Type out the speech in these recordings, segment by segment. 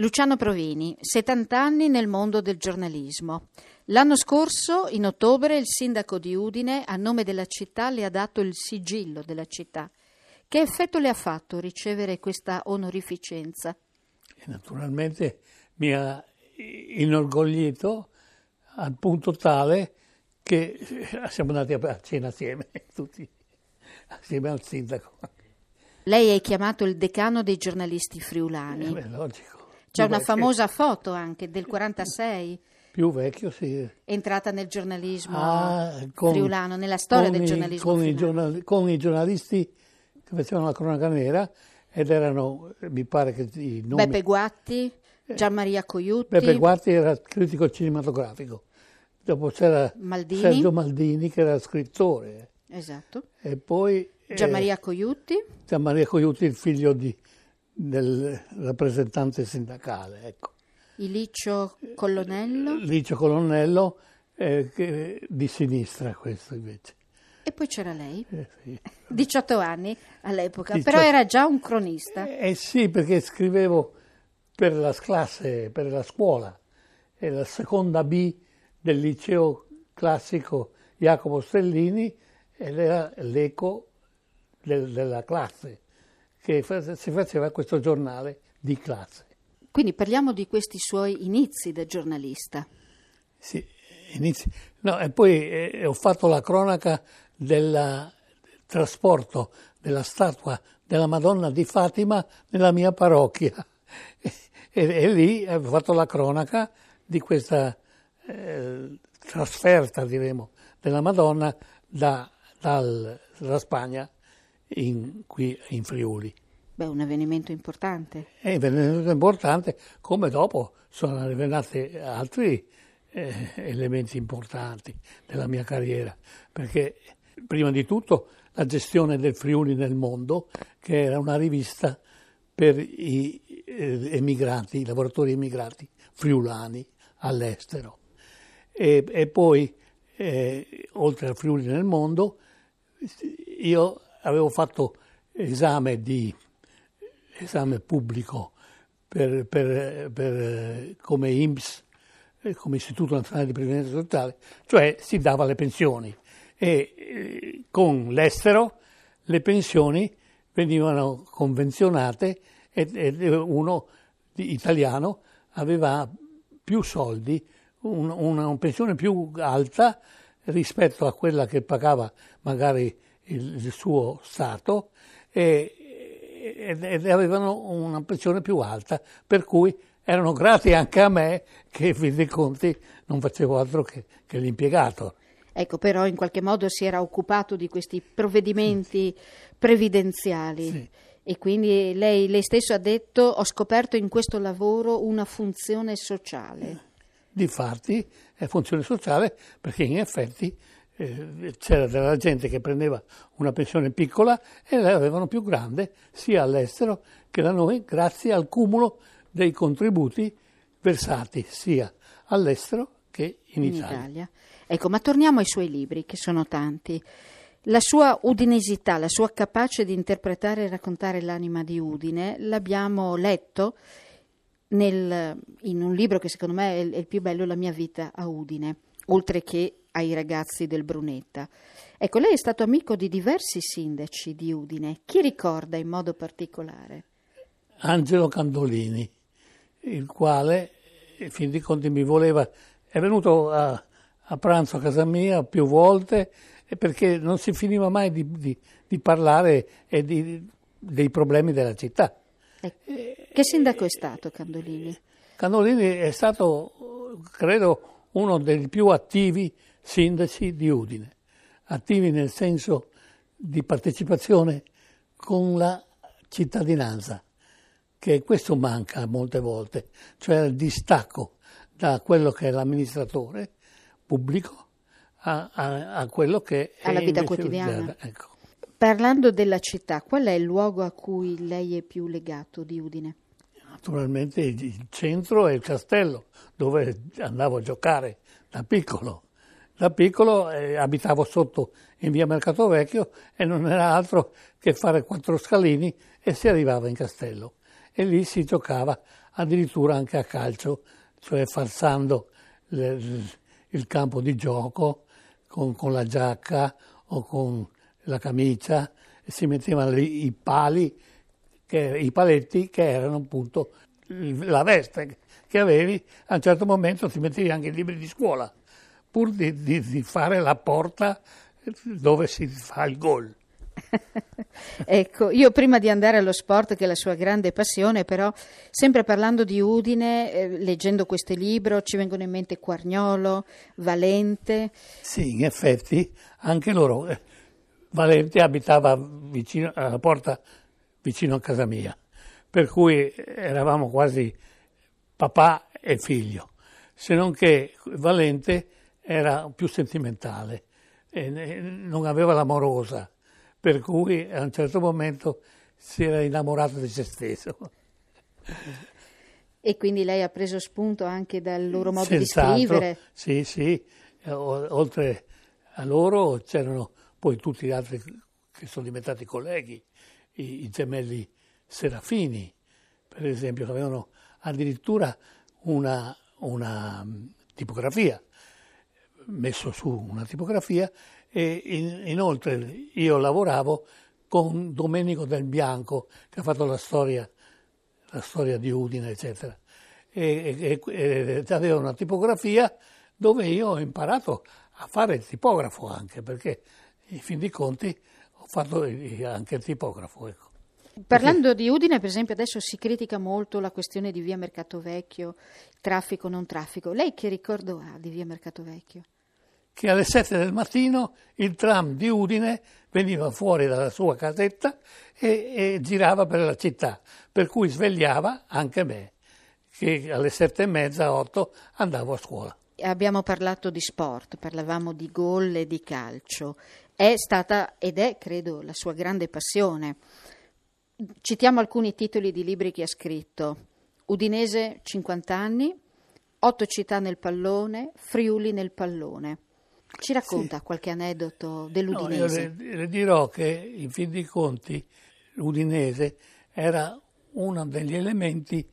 Luciano Provini, 70 anni nel mondo del giornalismo. L'anno scorso, in ottobre, il sindaco di Udine, a nome della città, le ha dato il sigillo della città. Che effetto le ha fatto ricevere questa onorificenza? Naturalmente mi ha inorgoglito al punto tale che siamo andati a cena assieme, tutti assieme al sindaco. Lei è chiamato il decano dei giornalisti friulani. Eh beh, logico. C'è una famosa foto anche del 46. Più vecchio, sì. Entrata nel giornalismo ah, con, friulano, nella storia del giornalismo con i, giornali, con i giornalisti che facevano la cronaca nera ed erano, mi pare che i nomi... Beppe Guatti, eh, Gian Maria Coiutti. Beppe Guatti era critico cinematografico. Dopo c'era Maldini. Sergio Maldini che era scrittore. Esatto. E poi... Gian Maria Coiutti. Gian Maria Coiutti, il figlio di del rappresentante sindacale. Ecco. Il Licio Colonnello? Licio Colonnello eh, che, di sinistra questo invece. E poi c'era lei? Eh, sì. 18 anni all'epoca, 18... però era già un cronista. Eh, eh, sì, perché scrivevo per la classe, per la scuola, è la seconda B del liceo classico Jacopo Stellini ed era l'eco del, della classe che si faceva questo giornale di classe. Quindi parliamo di questi suoi inizi da giornalista. Sì, inizi. No, e poi eh, ho fatto la cronaca del trasporto della statua della Madonna di Fatima nella mia parrocchia. E, e, e lì ho fatto la cronaca di questa eh, trasferta, diremo, della Madonna da, dal, dalla Spagna in, qui in Friuli. Beh, un avvenimento importante. È un avvenimento importante, come dopo sono arrivati altri eh, elementi importanti della mia carriera, perché prima di tutto la gestione del Friuli nel mondo, che era una rivista per i eh, emigranti, i lavoratori emigrati friulani all'estero. E, e poi, eh, oltre al Friuli nel mondo, io avevo fatto esame, di, esame pubblico per, per, per, come IMSS, eh, come Istituto Nazionale di Previdenza Sociale, cioè si dava le pensioni. E eh, con l'estero le pensioni venivano convenzionate e, uno italiano aveva più soldi, un, una, una pensione più alta rispetto a quella che pagava magari il, il suo Stato e, ed avevano una pensione più alta, per cui erano grati anche a me che, in fin dei conti, non facevo altro che, che l'impiegato. Ecco, però in qualche modo si era occupato di questi provvedimenti previdenziali. Sì. E quindi lei, lei, stesso ha detto: Ho scoperto in questo lavoro una funzione sociale. Difatti è funzione sociale perché in effetti eh, c'era della gente che prendeva una pensione piccola e la avevano più grande sia all'estero che da noi grazie al cumulo dei contributi versati sia all'estero che in, in Italia. Italia. Ecco, ma torniamo ai suoi libri, che sono tanti. La sua udinesità, la sua capace di interpretare e raccontare l'anima di Udine, l'abbiamo letto nel, in un libro che secondo me è il più bello, La mia vita a Udine, oltre che ai ragazzi del Brunetta. Ecco, lei è stato amico di diversi sindaci di Udine. Chi ricorda in modo particolare? Angelo Candolini, il quale, in fin dei conti, mi voleva. È venuto a, a pranzo a casa mia più volte perché non si finiva mai di, di, di parlare di, dei problemi della città. Ecco. Che sindaco è stato Candolini? Candolini è stato, credo, uno dei più attivi sindaci di Udine, attivi nel senso di partecipazione con la cittadinanza, che questo manca molte volte, cioè il distacco da quello che è l'amministratore pubblico a, a, a quello che è alla vita quotidiana. Ecco. Parlando della città, qual è il luogo a cui lei è più legato di Udine? Naturalmente il centro è il castello, dove andavo a giocare da piccolo. Da piccolo eh, abitavo sotto in via Mercato Vecchio e non era altro che fare quattro scalini e si arrivava in castello. E lì si giocava addirittura anche a calcio, cioè falsando le, il campo di gioco con, con, la giacca o con la camicia. Si mettevano lì i pali, che, i paletti che erano appunto la veste che avevi, a un certo momento ti mettevi anche i libri di scuola, pur di, di, di fare la porta dove si fa il gol. ecco, io prima di andare allo sport, che è la sua grande passione, però sempre parlando di Udine, eh, leggendo questo libro, ci vengono in mente Quargnolo, Valente. Sì, in effetti, anche loro. Eh, Valente abitava vicino alla porta vicino a casa mia, per cui eravamo quasi papà e figlio, se non che Valente era più sentimentale, non aveva l'amorosa per cui a un certo momento si era innamorato di se stesso. E quindi lei ha preso spunto anche dal loro modo Senz'altro, di scrivere? Sì, sì, oltre a loro c'erano poi tutti gli altri che sono diventati colleghi, i, i gemelli Serafini, per esempio, che avevano addirittura una, una tipografia, messo su una tipografia e in, inoltre io lavoravo con Domenico Del Bianco che ha fatto la storia, la storia di Udine eccetera e, e, e aveva una tipografia dove io ho imparato a fare il tipografo anche perché in fin dei conti ho fatto anche il tipografo ecco. Parlando di Udine, per esempio, adesso si critica molto la questione di via Mercato Vecchio, traffico non traffico. Lei che ricordo ha di via Mercato Vecchio? Che alle 7 del mattino il tram di Udine veniva fuori dalla sua casetta e, e girava per la città, per cui svegliava anche me, che alle sette e mezza, otto andavo a scuola. Abbiamo parlato di sport, parlavamo di gol e di calcio. È stata ed è, credo, la sua grande passione. Citiamo alcuni titoli di libri che ha scritto. Udinese 50 anni, Otto città nel pallone, Friuli nel pallone. Ci racconta sì. qualche aneddoto dell'Udinese? No, le, le, dirò che in fin dei conti l'Udinese era uno degli elementi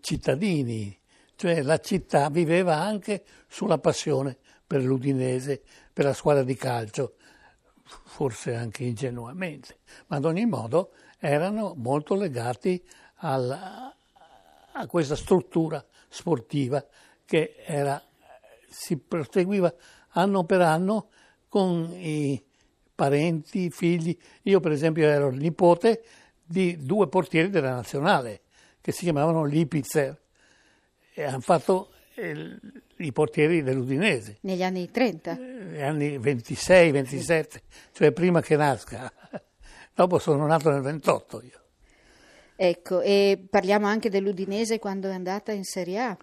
cittadini, cioè la città viveva anche sulla passione per l'Udinese, per la squadra di calcio, forse anche ingenuamente, ma ad ogni modo erano molto legati alla, a questa struttura sportiva che era, si proseguiva anno per anno con i parenti, i figli. Io per esempio ero il nipote di due portieri della nazionale che si chiamavano Lipitzer e hanno fatto il, i portieri dell'Udinese. Negli anni 30? Negli anni 26, 27, cioè prima che nasca. Dopo sono nato nel 28 io. Ecco, e parliamo anche dell'Udinese quando è andata in Serie A.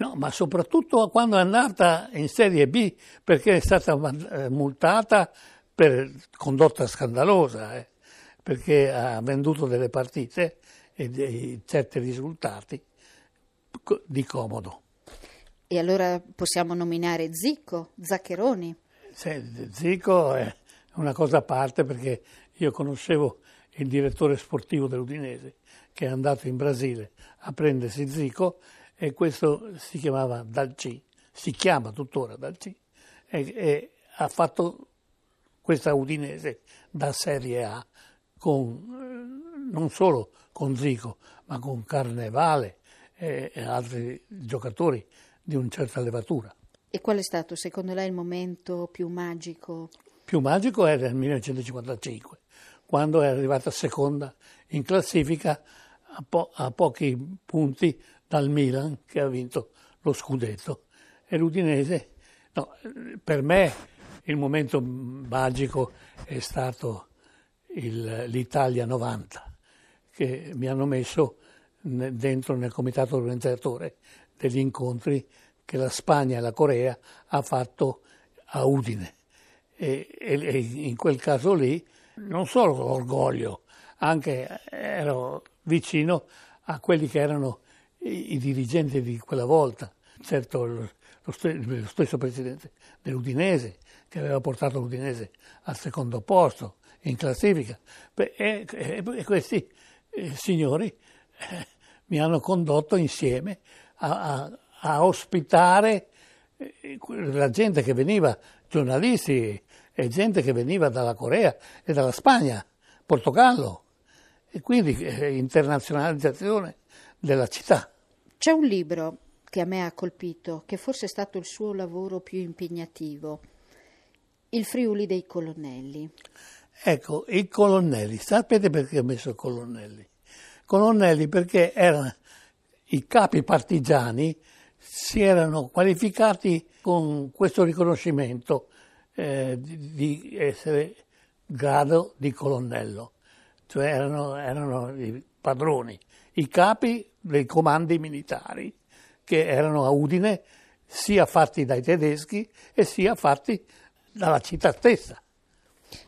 No, ma soprattutto quando è andata in Serie B, perché è stata eh, multata per condotta scandalosa, eh, perché ha venduto delle partite e dei certi risultati di comodo. E allora possiamo nominare Zico, Zaccheroni? Sì, Zico è una cosa a parte perché io conoscevo il direttore sportivo dell'Udinese che è andato in Brasile a prendersi Zico e questo si chiamava Dalci, si chiama tuttora Dalci, e, e ha fatto questa Udinese da Serie A con, non solo con Zico, ma con Carnevale e, e altri giocatori di una certa levatura. E qual è stato secondo lei il momento più magico? Più magico era nel 1955, quando è arrivata seconda in classifica a, po- a pochi punti dal Milan che ha vinto lo scudetto. E l'Udinese, no, per me il momento magico è stato il, l'Italia 90 che mi hanno messo dentro nel comitato organizzatore degli incontri che la Spagna e la Corea ha fatto a Udine. E, e, e in quel caso lì non solo l'orgoglio, anche ero vicino a quelli che erano i, dirigenti di quella volta, certo lo, lo, stesso presidente dell'Udinese che aveva portato l'Udinese al secondo posto in classifica. E, e, e questi eh, signori eh, mi hanno condotto insieme a, a, a ospitare eh, la gente che veniva, giornalisti e gente che veniva dalla Corea e dalla Spagna, Portogallo, e quindi eh, internazionalizzazione della città. C'è un libro che a me ha colpito, che forse è stato il suo lavoro più impegnativo, Il Friuli dei Colonnelli. Ecco, i colonnelli, sapete perché ho messo colonnelli? Colonnelli perché erano i capi partigiani si erano qualificati con questo riconoscimento eh, di, di, essere grado di colonnello, cioè erano, erano i padroni, i capi dei comandi militari che erano a Udine sia fatti dai tedeschi e sia fatti dalla città stessa.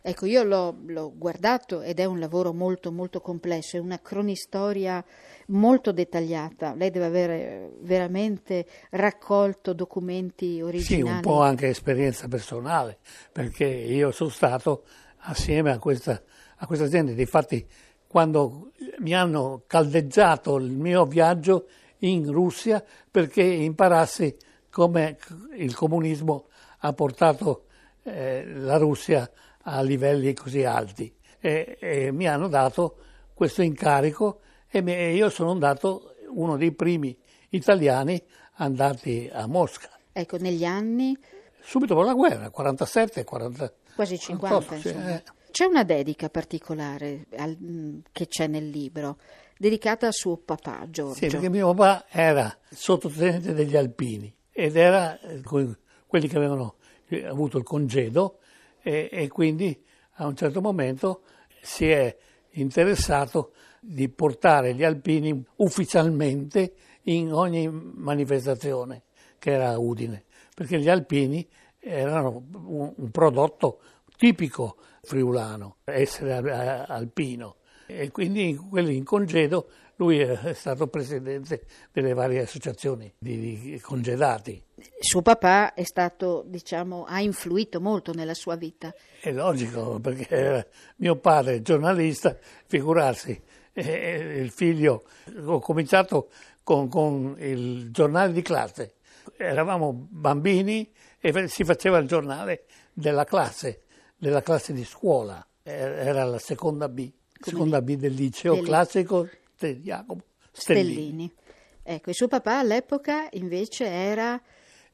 Ecco, io l'ho, l'ho, guardato ed è un lavoro molto molto complesso, è una cronistoria molto dettagliata. Lei deve avere veramente raccolto documenti originali. Sì, un po' anche esperienza personale, perché io sono stato assieme a questa, a questa gente. Difatti, quando mi hanno caldeggiato il mio viaggio in Russia perché imparassi come il comunismo ha portato eh, la Russia a livelli così alti e, e mi hanno dato questo incarico e, mi, e io sono andato uno dei primi italiani andati a Mosca. Ecco, negli anni? Subito dopo la guerra, 47, 40. Quasi 50, 48, sì, eh. C'è una dedica particolare al, che c'è nel libro, dedicata a suo papà, Giorgio. Sì, perché mio papà era sottotenente degli Alpini ed era eh, quelli che avevano eh, avuto il congedo e, e quindi a un certo momento si è interessato di portare gli alpini ufficialmente in ogni manifestazione che era a Udine, perché gli alpini erano un, un prodotto tipico friulano, essere alpino. E quindi quelli in congedo lui è stato presidente delle varie associazioni di congedati. Suo papà è stato, diciamo, ha influito molto nella sua vita. È logico, perché mio padre giornalista, figurarsi, il figlio, ho cominciato con, con il giornale di classe, eravamo bambini e si faceva il giornale della classe, della classe di scuola, era la seconda B, seconda B del liceo classico Jacopo Stellini. Stellini. Ecco, il suo papà all'epoca invece era...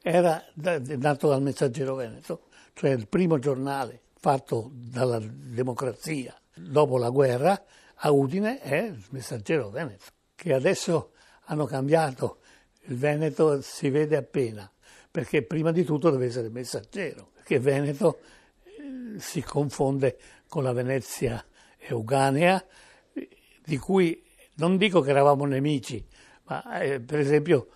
Era nato dal Messaggero Veneto, cioè il primo giornale fatto dalla democrazia dopo la guerra a Udine è il Messaggero Veneto, che adesso hanno cambiato, il Veneto si vede appena, perché prima di tutto deve essere messaggero, perché Veneto eh, si confonde con la Venezia euganea, di cui non dico che eravamo nemici, ma eh, per esempio,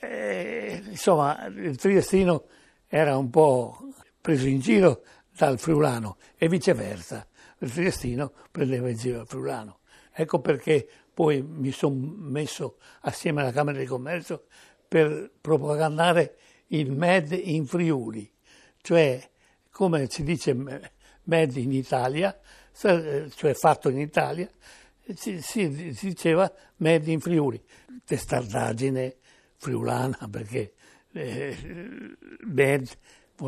eh, insomma, il triestino era un po' preso in giro dal friulano e viceversa, il triestino prendeva in giro il friulano. Ecco perché poi mi sono messo assieme alla Camera di Commercio per propagandare il MED in Friuli, cioè come si dice MED in Italia, cioè fatto in Italia, si, diceva Made in Friuli, testardaggine friulana perché eh, Med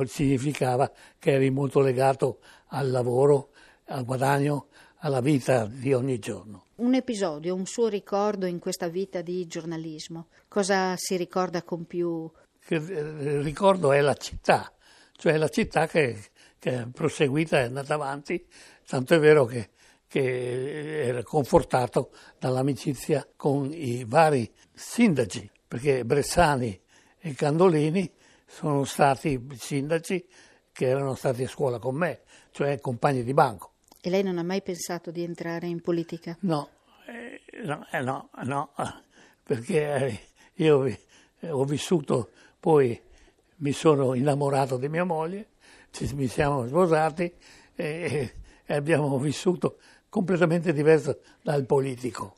significava che eri molto legato al lavoro, al guadagno, alla vita di ogni giorno. Un episodio, un suo ricordo in questa vita di giornalismo, cosa si ricorda con più? Il eh, ricordo è la città, cioè la città che, che è proseguita e è andata avanti, tanto è vero che che era confortato dall'amicizia con i vari sindaci, perché Bressani e Candolini sono stati sindaci che erano stati a scuola con me, cioè compagni di banco. E lei non ha mai pensato di entrare in politica? No, eh, no, eh, no, no, perché eh, io ho vissuto, poi mi sono innamorato di mia moglie, ci, mi siamo sposati e, e abbiamo vissuto completamente diverso dal politico.